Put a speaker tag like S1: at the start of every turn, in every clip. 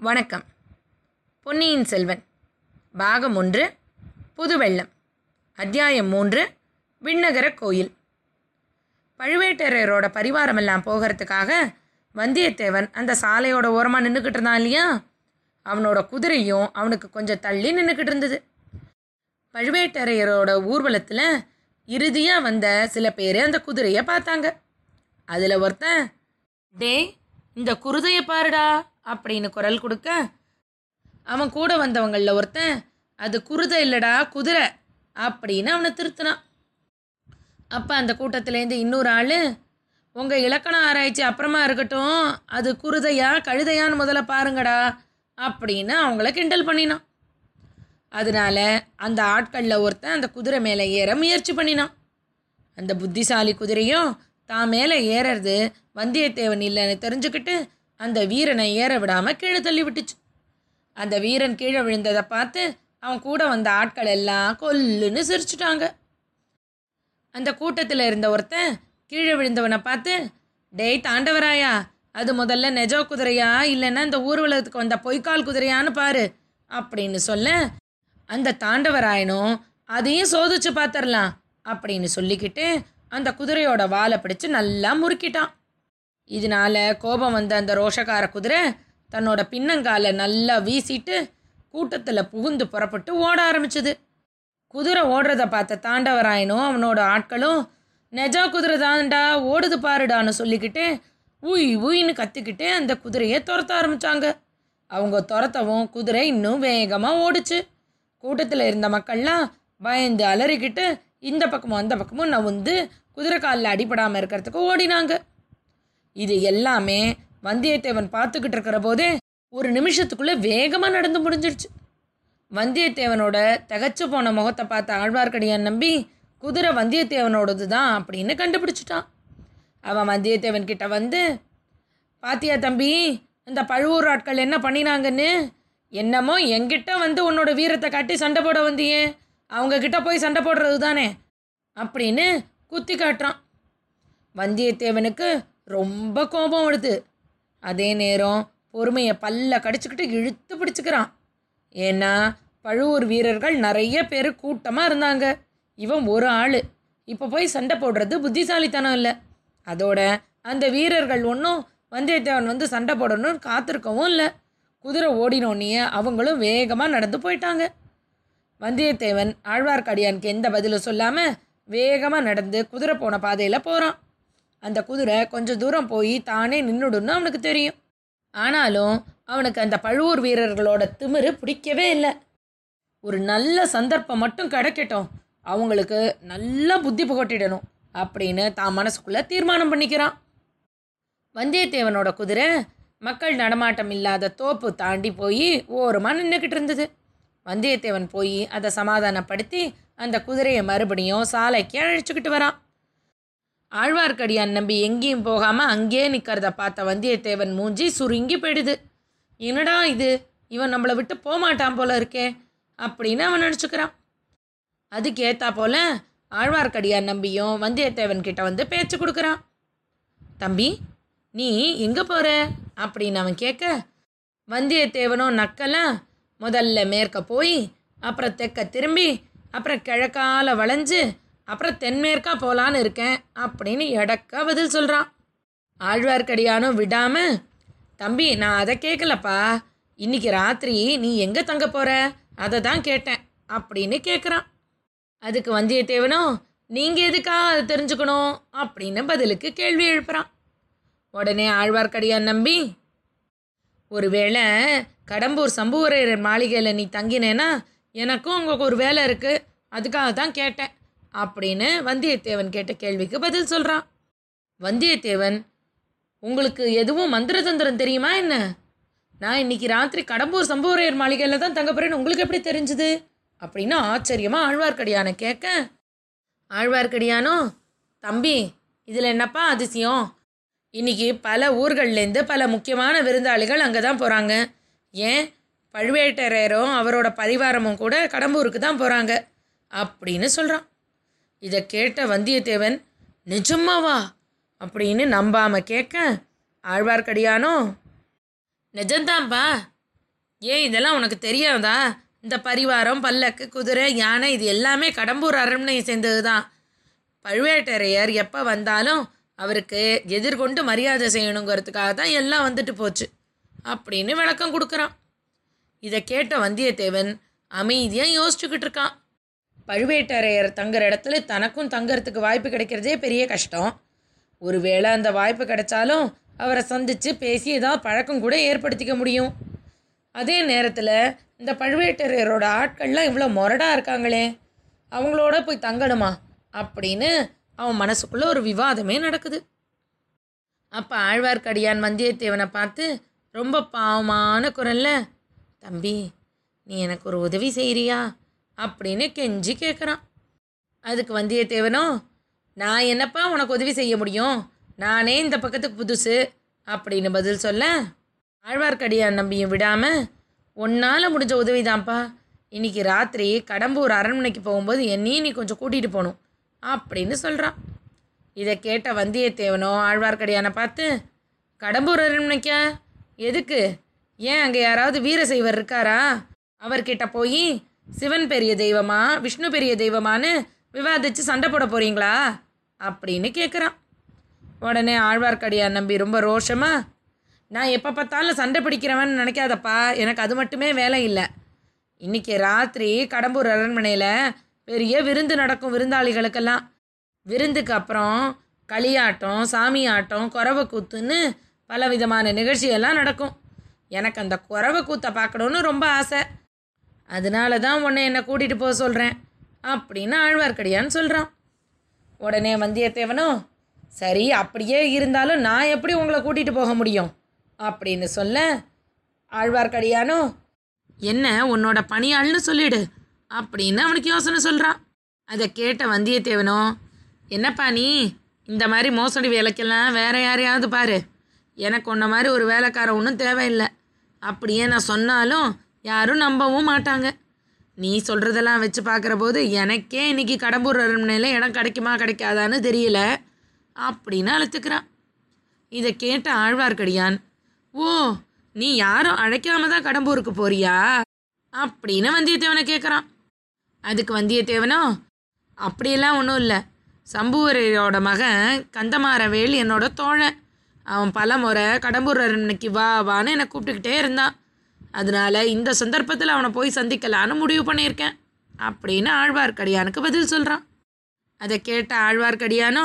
S1: வணக்கம். பொன்னியின் செல்வன். பாகம் ஒன்று புதுவெள்ளம். அத்தியாயம் மூன்று விண்ணகர கோயில். பழுவேட்டரையரோட பரிவாரமெல்லாம் போகிறதுக்காக வந்தியத்தேவன் அந்த சாலையோட ஓரமாக நின்றுக்கிட்டு இருந்தான் இல்லையா? அவனோட குதிரையும் அவனுக்கு கொஞ்சம் தள்ளி நின்றுக்கிட்டு இருந்தது. பழுவேட்டரையரோட ஊர்வலத்தில் இறுதியாக வந்த சில பேர் அந்த குதிரையை பார்த்தாங்க. அதில் ஒருத்தன் டேய் இந்த குருதையை பாருடா. அப்படின்னு குரல் கொடுக்க அவன் கூட வந்தவங்களில் ஒருத்தன் அது குருதை இல்லைடா குதிரை அப்படின்னு அவனை திருத்தினான். அப்போ அந்த கூட்டத்திலேருந்து இன்னொரு ஆள் உங்கள் இலக்கண ஆராய்ச்சி அப்புறமா இருக்கட்டும் அது குருதையா கழுதையான்னு முதல்ல பாருங்கடா அப்படின்னு அவங்கள கிண்டல் பண்ணினான். அதனால அந்த ஆட்களில் ஒருத்தன் அந்த குதிரை மேலே ஏற முயற்சி பண்ணினான். அந்த புத்திசாலி குதிரையும் தான் மேலே ஏறுறது வந்தியத்தேவன் இல்லைன்னு தெரிஞ்சுக்கிட்டு அந்த வீரனை ஏற விடாமல் கீழே தள்ளி விட்டுச்சு. அந்த வீரன் கீழே விழுந்ததை பார்த்து அவன் கூட வந்த ஆட்கள் எல்லாம் கொல்லுன்னு சிரிச்சிட்டாங்க. அந்த கூட்டத்தில் இருந்த ஒருத்தன் கீழே விழுந்தவனை பார்த்து டேய் தாண்டவராயா அது முதல்ல நெஜ குதிரையா? இல்லைன்னா இந்த ஊர்வலத்துக்கு வந்த பொய்க்கால் குதிரையான்னு பாரு அப்படின்னு சொல்ல அந்த தாண்டவராயனும் அதையும் சோதிச்சு பார்த்துடலாம் அப்படின்னு சொல்லிக்கிட்டு அந்த குதிரையோட வாலை பிடிச்சு நல்லா முறுக்கிட்டான். இதனால கோபம் வந்த அந்த ரோஷக்கார குதிரை தன்னோட பின்னங்காலை நல்லா வீசிட்டு கூட்டத்தில் புகுந்து புறப்பட்டு ஓட ஆரம்பிச்சது. குதிரை ஓடுறத பார்த்த தாண்டவராயனும் அவனோட ஆட்களும் நெஜா குதிரை தாண்டா ஓடுது பாருடான்னு சொல்லிக்கிட்டு உய் உயின்னு கத்திக்கிட்டு அந்த குதிரையை துரத்த ஆரம்பித்தாங்க அவங்க துரத்தவும் குதிரை இன்னும் வேகமாக ஓடுச்சு. கூட்டத்தில் இருந்த மக்கள்லாம் பயந்து அலறிக்கிட்டு இந்த பக்கமும் அந்த பக்கமும் நவுந்து குதிரை காலில் அடிபடாமல் இருக்கிறதுக்கு ஓடினாங்க. இது எல்லாமே வந்தியத்தேவன் பார்த்துக்கிட்டு இருக்கிற போதே ஒரு நிமிஷத்துக்குள்ளே வேகமாக நடந்து முடிஞ்சிடுச்சு வந்தியத்தேவனோட தகச்சு போன முகத்தை பார்த்த ஆழ்வார்க்கடியான் நம்பி குதிரை வந்தியத்தேவனோடது தான் அப்படின்னு கண்டுபிடிச்சிட்டான். அவன் வந்தியத்தேவன் கிட்ட வந்து பாத்தியா தம்பி இந்த பழுவூர் ஆட்கள் என்ன பண்ணினாங்கன்னு? என்னமோ என்கிட்ட வந்து உன்னோட வீரத்தை காட்டி சண்டை போட வந்தியே. அவங்க கிட்ட போய் சண்டை போடுறது தானே அப்படின்னு குத்தி காட்டுறான். வந்தியத்தேவனுக்கு ரொம்ப கோபம் வருது அதே நேரம் பொறுமையை பல்ல கடிச்சுக்கிட்டு இழுத்து பிடிச்சிக்கிறான். ஏன்னா பழுவூர் வீரர்கள் நிறைய பேர் கூட்டமாக இருந்தாங்க. இவன் ஒரு ஆள். இப்போ போய் சண்டை போடுறது புத்திசாலித்தனம் இல்லை. அதோட அந்த வீரர்கள் ஒன்றும் வந்தியத்தேவன் வந்து சண்டை போடணும்னு காத்திருக்கவும் இல்லை. குதிரை ஓடினோன்னே அவங்களும் வேகமாக நடந்து போயிட்டாங்க. வந்தியத்தேவன் ஆழ்வார்க்கடியானுக்கு எந்த பதிலும் சொல்லாமல் வேகமாக நடந்து குதிரை போன பாதையில் போகிறான் அந்த குதிரை கொஞ்சம் தூரம் போய் தானே நின்றுடுன்னு அவனுக்கு தெரியும். ஆனாலும் அவனுக்கு அந்த பழுவூர் வீரர்களோட திமிரு பிடிக்கவே இல்லை. ஒரு நல்ல சந்தர்ப்பம் மட்டும் கிடைக்கட்டும். அவங்களுக்கு நல்லா புத்தி புகட்டிடணும் அப்படின்னு தான் மனசுக்குள்ளே தீர்மானம் பண்ணிக்கிறான். வந்தியத்தேவனோட குதிரை மக்கள் நடமாட்டம் இல்லாத தோப்பு தாண்டி போய் ஓரமாக நின்றுக்கிட்டு இருந்தது. வந்தியத்தேவன் போய் அதை சமாதானப்படுத்தி அந்த குதிரையை மறுபடியும் சாலைக்கு அழைச்சிக்கிட்டு வரான். ஆழ்வார்க்கடியான் நம்பி எங்கேயும் போகாமல் அங்கேயே நிற்கிறத பார்த்த வந்தியத்தேவன் மூஞ்சி சுருங்கி போயிடுது. என்னடா இது? இவன் நம்மளை விட்டு போகமாட்டான் போல இருக்கே அப்படின்னு அவன் நினச்சிக்கிறான். அதுக்கு ஏத்தா போல ஆழ்வார்க்கடியான் நம்பியும் வந்தியத்தேவன் கிட்ட வந்து பேச்சு கொடுக்குறான். தம்பி நீ எங்கே போகிற அப்படின்னு அவன் கேட்க வந்தியத்தேவனும் நக்கலாம் முதல்ல மேற்க போய் அப்புறம் தெற்க திரும்பி அப்புறம் கிழக்கால வளைஞ்சு அப்புறம் தென்மேற்கா போகலான்னு இருக்கேன் அப்படின்னு எடக்கா பதில் சொல்கிறான் ஆழ்வார்க்கடியானும் விடாமல் தம்பி நான் அதை கேட்கலப்பா இன்னைக்கு ராத்திரி நீ எங்கே தங்க போகிற அதை தான் கேட்டேன் அப்படின்னு கேட்குறான் அதுக்கு வந்தியத்தேவனும் நீங்கள் எதுக்கா அதை தெரிஞ்சுக்கணும்? அப்படின்னு பதிலுக்கு கேள்வி எழுப்புறான். உடனே ஆழ்வார்க்கடியான் நம்பி ஒருவேளை கடம்பூர் சம்புவரையர் மாளிகையில் நீ தங்கினேன்னா எனக்கும் உங்களுக்கு ஒரு வேலை இருக்குது அதுக்காக தான் கேட்டேன். அப்படின்னு வந்தியத்தேவன் கேட்ட கேள்விக்கு பதில் சொல்கிறான் வந்தியத்தேவன் உங்களுக்கு எதுவும் மந்திர தந்திரம் தெரியுமா என்ன? நான் இன்னைக்கு ராத்திரி கடம்பூர் சம்புவரையர் மாளிகையில் தான் தங்க போகிறேன்னு உங்களுக்கு எப்படி தெரிஞ்சுது? அப்படின்னு ஆச்சரியமாக ஆழ்வார்க்கடியானை கேட்க ஆழ்வார்க்கடியானோ தம்பி இதில் என்னப்பா அதிசயம்? இன்னைக்கு பல ஊர்கள்லேருந்து பல முக்கியமான விருந்தாளிகள் அங்கே தான் போகிறாங்க ஏன்? பழுவேட்டரையரும் அவரோட பரிவாரமும் கூட கடம்பூருக்கு தான் போகிறாங்க அப்படின்னு சொல்கிறான் இதை கேட்ட வந்தியத்தேவன் நிஜமாவா அப்படின்னு நம்பாமல் கேட்க ஆழ்வார்க்கடியானோ நிஜந்தான்பா. ஏன் இதெல்லாம் உனக்கு தெரியாதா? இந்த பரிவாரம் பல்லக்கு குதிரை யானை இது எல்லாமே கடம்பூர் அரண்மனையை சேர்ந்தது தான் பழுவேட்டரையர் எப்போ வந்தாலும் அவருக்கு எதிர்கொண்டு மரியாதை செய்யணுங்கிறதுக்காக தான் எல்லாம் வந்துட்டு போச்சு அப்படின்னு விளக்கம் கொடுக்குறான். இதை கேட்ட வந்தியத்தேவன் அமைதியாக யோசிச்சுக்கிட்டு இருக்கான். பழுவேட்டரையர் தங்குற இடத்துல தனக்கும் தங்கறதுக்கு வாய்ப்பு கிடைக்கிறதே பெரிய கஷ்டம். ஒருவேளை அந்த வாய்ப்பு கிடைச்சாலும் அவரை சந்தித்து பேசி ஏதாவது பழக்கம் கூட ஏற்படுத்திக்க முடியும். அதே நேரத்தில் இந்த பழுவேட்டரையரோட ஆட்கள்லாம் இவ்வளோ மொரடாக இருக்காங்களே அவங்களோட போய் தங்கணுமா அப்படின்னு அவன் மனசுக்குள்ளே ஒரு விவாதமே நடக்குது. அப்போ ஆழ்வார்க்கடியான் வந்தியத்தேவனை பார்த்து ரொம்ப பாவமான குரல்ல தம்பி நீ எனக்கு ஒரு உதவி செய்கிறியா அப்படின்னு கெஞ்சி கேட்குறான் அதுக்கு வந்தியத்தேவனோ நான் என்னப்பா உனக்கு உதவி செய்ய முடியும்? நானே இந்த பக்கத்துக்கு புதுசு அப்படின்னு பதில் சொல்ல ஆழ்வார்க்கடியான் நம்பியும் விடாமல் உன்னால் முடிஞ்ச உதவிதான்ப்பா. இன்னைக்கு ராத்திரி கடம்பூர் அரண்மனைக்கு போகும்போது என்னையும் நீ கொஞ்சம் கூட்டிகிட்டு போகணும் அப்படின்னு சொல்கிறான் இதை கேட்ட வந்தியத்தேவனோ ஆழ்வார்க்கடியானை பார்த்து கடம்பூர் அரண்மனைக்கா? எதுக்கு? ஏன் அங்கே யாராவது வீரசைவர் இருக்காரா? அவர்கிட்ட போய் சிவன் பெரிய தெய்வமா விஷ்ணு பெரிய தெய்வமான்னு விவாதித்து சண்டை போட போகிறீங்களா அப்படின்னு கேட்குறான் உடனே ஆழ்வார்க்கடியான் நம்பி ரொம்ப ரோஷமா நான் எப்போ பார்த்தாலும் சண்டை பிடிக்கிறவன் நினைக்காதப்பா. எனக்கு அது மட்டுமே வேலை இல்லை. இன்னைக்கு ராத்திரி கடம்பூர் அரண்மனையில் பெரிய விருந்து நடக்கும் விருந்தாளிகளுக்கெல்லாம். விருந்துக்கு அப்புறம் களியாட்டம் சாமி ஆட்டம் குறவை கூத்துன்னு பல விதமான நிகழ்ச்சியெல்லாம் நடக்கும். எனக்கு அந்த குறவை கூத்தை பார்க்கணுன்னு ரொம்ப ஆசை. அதனால தான் உன்னை என்னை கூட்டிகிட்டு போக சொல்கிறேன் அப்படின்னு ஆழ்வார்க்கடியான்னு சொல்கிறான் உடனே வந்தியத்தேவனும் சரி அப்படியே இருந்தாலும் நான் எப்படி உங்களை கூட்டிகிட்டு போக முடியும் அப்படின்னு சொல்ல ஆழ்வார்க்கடியானோ என்ன உன்னோட பணியாள்னு சொல்லிடு அப்படின்னு அவனுக்கு யோசனை சொல்கிறான் அதை கேட்ட வந்தியத்தேவனோ என்னப்பா நீ இந்த மாதிரி மோசடி வேலைக்கெல்லாம் வேற யாரையாவது பாரு. எனக்கு உன்ன மாதிரி ஒரு வேலைக்காரன் ஒன்றும் தேவையில்லை. அப்படியே நான் சொன்னாலும் யாரும் நம்பவும் மாட்டாங்க. நீ சொல்கிறதெல்லாம் வச்சு பார்க்குற போது எனக்கே இன்னைக்கு கடம்பூர் அரண்மனையில் இடம் கிடைக்குமா கிடைக்காதான்னு தெரியல. அப்படின்னு அழுத்துக்கிறான். இதை கேட்ட ஆழ்வார்க்கடியான் ஓ நீ யாரும் அழைக்காம தான் கடம்பூருக்கு போறியா? அப்படின்னு வந்தியத்தேவனை கேட்குறான் அதுக்கு வந்தியத்தேவனோ? அப்படியெல்லாம் ஒன்றும் இல்லை. சம்புவரையோட மகன் கந்தமாரவேல் என்னோட தோழன். அவன் பல முறை கடம்பூர் அரண்மனைக்கு வா வான்னு என்னை கூப்பிட்டுக்கிட்டே இருந்தான். அதனால இந்த சந்தர்ப்பத்தில் அவனை போய் சந்திக்கலான்னு முடிவு பண்ணியிருக்கேன். அப்படின்னு ஆழ்வார்க்கடியானுக்கு பதில் சொல்கிறான் அதை கேட்ட ஆழ்வார்க்கடியானோ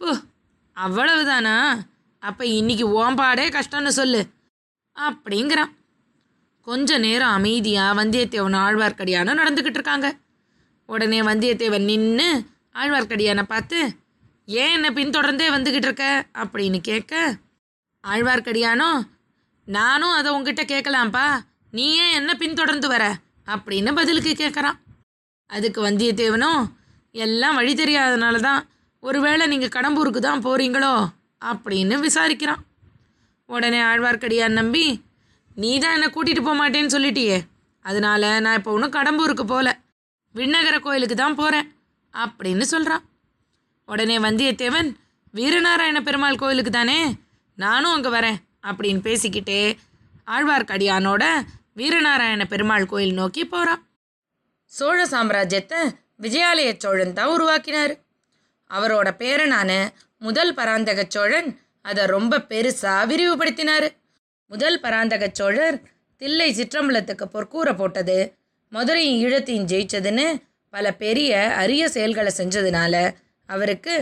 S1: பு அவ்வளவுதானா? அப்போ இன்னைக்கு ஓம்பாடே கஷ்டம்னு சொல்லு அப்படிங்கிறான். கொஞ்ச நேரம் அமைதியாக வந்தியத்தேவன் ஆழ்வார்க்கடியானும் நடந்துக்கிட்டு இருக்காங்க. உடனே வந்தியத்தேவன் நின்று ஆழ்வார்க்கடியானை பார்த்து ஏன் என்னை பின்தொடர்ந்தே வந்துக்கிட்டு இருக்க? அப்படின்னு கேட்க ஆழ்வார்க்கடியானோ நானும் அதை உங்ககிட்ட கேட்கலாம்ப்பா. நீ ஏன் என்ன பின்தொடர்ந்து வர? அப்படின்னு பதிலுக்கு கேட்குறான். அதுக்கு வந்தியத்தேவனும் எல்லாம் வழி தெரியாதனால தான் ஒருவேளை நீங்கள் கடம்பூருக்கு தான் போகிறீங்களோ அப்படின்னு விசாரிக்கிறான். உடனே ஆழ்வார்க்கடியான் நம்பி நீ தான் என்னை கூட்டிகிட்டு போக மாட்டேன்னு சொல்லிட்டியே. அதனால நான் இப்போ ஒன்றும் கடம்பூருக்கு போகல விண்ணகர கோயிலுக்கு தான் போகிறேன் அப்படின்னு சொல்கிறான் உடனே வந்தியத்தேவன் வீரநாராயண பெருமாள் கோயிலுக்கு தானே? நானும் அங்கே வரேன். அப்படின்னு பேசிக்கிட்டே ஆழ்வார்க்கடியானோட வீரநாராயண பெருமாள் கோயில் நோக்கி போகிறான் சோழ சாம்ராஜ்யத்தை விஜயாலய சோழன் தான் உருவாக்கினார். அவரோட பேரனான முதல் பராந்தக சோழன் அதை ரொம்ப பெருசாக விரிவுபடுத்தினார். முதல் பராந்தக சோழர் தில்லை சிற்றம்பலத்துக்கு பொற்கூரை போட்டது மதுரையும் ஈழத்தையும் ஜெயிச்சதுன்னு பல பெரிய அரிய செயல்களை செஞ்சதுனால அவருக்கு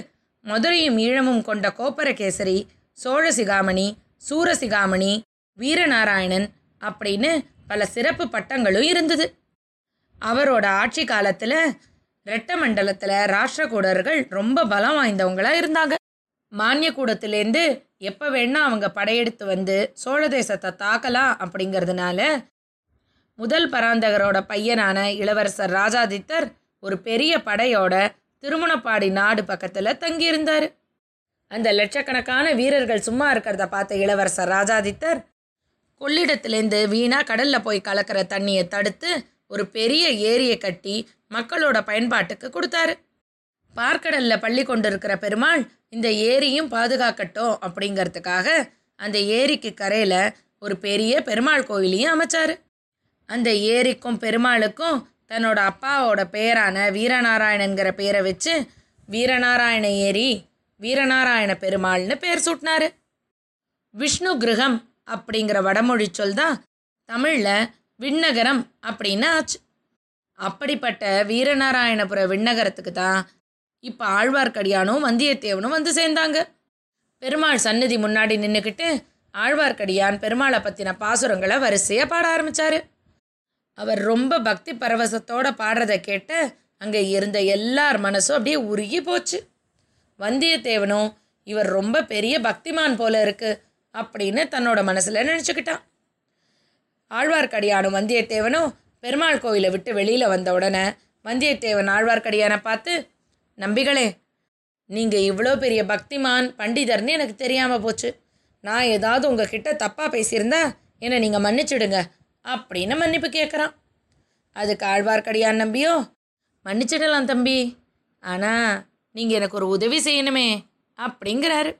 S1: மதுரையும் ஈழமும் கொண்ட கோப்பரகேசரி சோழசிகாமணி சூரசிகாமணி வீரநாராயணன் அப்படின்னு பல சிறப்பு பட்டங்களும் இருந்தது. அவரோட ஆட்சி காலத்தில் ரெட்ட மண்டலத்தில் ராஷ்டிரகூடர்கள் ரொம்ப பலம் வாய்ந்தவங்களாக இருந்தாங்க. மானியக்கூடத்திலேருந்து எப்போ வேணால் அவங்க படையெடுத்து வந்து சோழ தேசத்தை தாக்கலாம் அப்படிங்கிறதுனால முதல் பராந்தகரோட பையனான இளவரசர் ராஜாதித்தர் ஒரு பெரிய படையோட திருமுனப்பாடி நாடு பக்கத்தில் தங்கியிருந்தார். அந்த லட்சக்கணக்கான வீரர்கள் சும்மா இருக்கிறத பார்த்த இளவரசர் ராஜாதித்தர் கொள்ளிடத்துலேருந்து வீணா கடல்ல போய் கலக்கிற தண்ணியை தடுத்து ஒரு பெரிய ஏரியை கட்டி மக்களோட பயன்பாட்டுக்கு கொடுத்தாரு. பார்க்கடல்ல பள்ளி கொண்டிருக்கிற பெருமாள் இந்த ஏரியும் பாதுகாக்கட்டும் அப்படிங்கிறதுக்காக அந்த ஏரிக்கு கரையில் ஒரு பெரிய பெருமாள் கோயிலையும் அமைச்சாரு. அந்த ஏரிக்கும் பெருமாளுக்கும் தன்னோட அப்பாவோட பெயரான வீரநாராயணங்கிற பேரை வச்சு வீரநாராயண ஏரி வீரநாராயண பெருமாள்னு பேர் சூட்டினாரு. விஷ்ணு கிரகம் அப்படிங்கிற வடமொழி சொல் தான் தமிழில் விண்ணகரம் அப்படின்னு ஆச்சு. அப்படிப்பட்ட வீரநாராயணபுர விண்ணகரத்துக்கு தான் இப்போ ஆழ்வார்க்கடியானும் வந்தியத்தேவனும் வந்து சேர்ந்தாங்க. பெருமாள் சன்னதி முன்னாடி நின்றுக்கிட்டு ஆழ்வார்க்கடியான் பெருமாளை பற்றின பாசுரங்களை வரிசையாக பாட ஆரம்பித்தார் அவர் ரொம்ப பக்தி பரவசத்தோடு பாடுறதை கேட்டு அங்கே இருந்த எல்லார் மனசும் அப்படியே உருகி போச்சு. வந்தியத்தேவனும் இவர் ரொம்ப பெரிய பக்திமான் போல இருக்கு அப்படின்னு தன்னோட மனசில் நினச்சிக்கிட்டான். ஆழ்வார்க்கடியானும் வந்தியத்தேவனும் பெருமாள் கோயிலை விட்டு வெளியில் வந்த உடனே வந்தியத்தேவன் ஆழ்வார்க்கடியானை பார்த்து நம்பிகளே நீங்கள் இவ்வளோ பெரிய பக்திமான் பண்டிதர்னு எனக்கு தெரியாமல் போச்சு. நான் ஏதாவது உங்ககிட்ட தப்பாக பேசியிருந்தா என்னை நீங்கள் மன்னிச்சிடுங்க அப்படின்னு மன்னிப்பு கேட்குறான் அதுக்கு ஆழ்வார்க்கடியான் நம்பியோ மன்னிச்சிடலாம் தம்பி. ஆனால் நீங்கள் எனக்கு ஒரு உதவி செய்யணுமே அப்படிங்கிறாரு.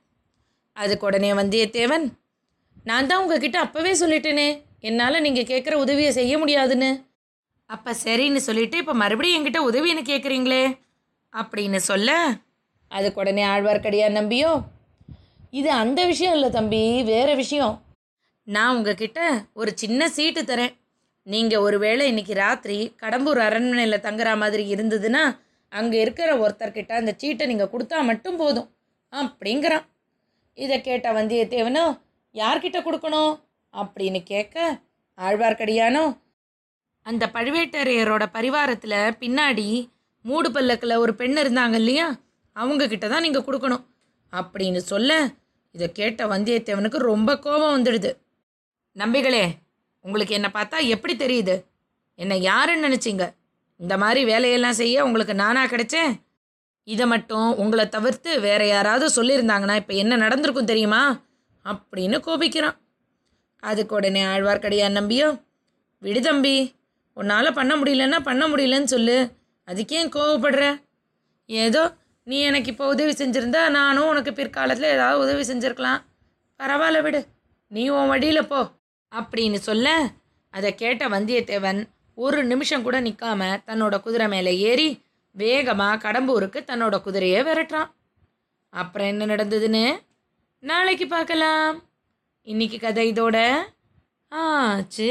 S1: அதுக்கு உடனே வந்தியத்தேவன் நான் தான் உங்ககிட்ட அப்போவே சொல்லிட்டேனே என்னால் நீங்கள் கேட்குற உதவியை செய்ய முடியாதுன்னு. அப்போ சரின்னு சொல்லிட்டு இப்போ மறுபடியும் என்கிட்ட உதவின்னு கேட்குறீங்களே அப்படின்னு சொல்ல அதுக்கு உடனே ஆழ்வார்க்கடியான் நம்பியோ இது அந்த விஷயம் இல்லை தம்பி வேறு விஷயம். நான் உங்ககிட்ட ஒரு சின்ன சீட்டு தரேன். நீங்கள் ஒருவேளை இன்னைக்கு ராத்திரி கடம்பூர் அரண்மனையில் தங்குற மாதிரி இருந்ததுன்னா அங்கே இருக்கிற ஒருத்தர்கிட்ட அந்த சீட்டை நீங்கள் கொடுத்தா மட்டும் போதும். அப்படிங்கிறான். இதை கேட்ட வந்தியத்தேவனோ யார்கிட்ட கொடுக்கணும்? அப்படின்னு கேட்க ஆழ்வார்க்கடியானோ. அந்த பழுவேட்டரையரோட பரிவாரத்தில் பின்னாடி மூடு பல்லக்கில் ஒரு பெண் இருந்தாங்க இல்லையா? அவங்கக்கிட்ட தான் நீங்கள் கொடுக்கணும். அப்படின்னு சொல்ல இதை கேட்ட வந்தியத்தேவனுக்கு ரொம்ப கோபம் வந்துடுது. நம்பிகளே உங்களுக்கு என்னை பார்த்தா எப்படி தெரியுது? என்னை யாருன்னு நினச்சிங்க? இந்த மாதிரி வேலையெல்லாம் செய்ய உங்களுக்கு நானாக கிடைச்சேன். இதை மட்டும் உங்களை தவிர்த்து வேற யாராவது சொல்லியிருந்தாங்கன்னா இப்போ என்ன நடந்திருக்கும் தெரியுமா? அப்படின்னு கோபிக்கிறான். அதுக்கு உடனே ஆழ்வார்க்கடியான் நம்பியோ விடு தம்பி உன்னால் பண்ண முடியலன்னா பண்ண முடியலன்னு சொல்லு. அதுக்கே ஏன் கோவப்படுற? ஏதோ நீ எனக்கு இப்போ உதவி செஞ்சுருந்தா நானும் உனக்கு பிற்காலத்தில் ஏதாவது உதவி செஞ்சுருக்கலாம். பரவாயில்ல விடு. நீ உன் வழியில் போ. அப்படின்னு சொல்ல அதை கேட்ட வந்தியத்தேவன் ஒரு நிமிஷம் கூட நிற்காம தன்னோட குதிரை மேலே ஏறி வேகமாக கடம்பூருக்கு தன்னோட குதிரையை விரட்டுறான். அப்புறம் என்ன நடந்ததுன்னு? நாளைக்கு பார்க்கலாம். இன்னைக்கு கதை இதோட ஆச்சு.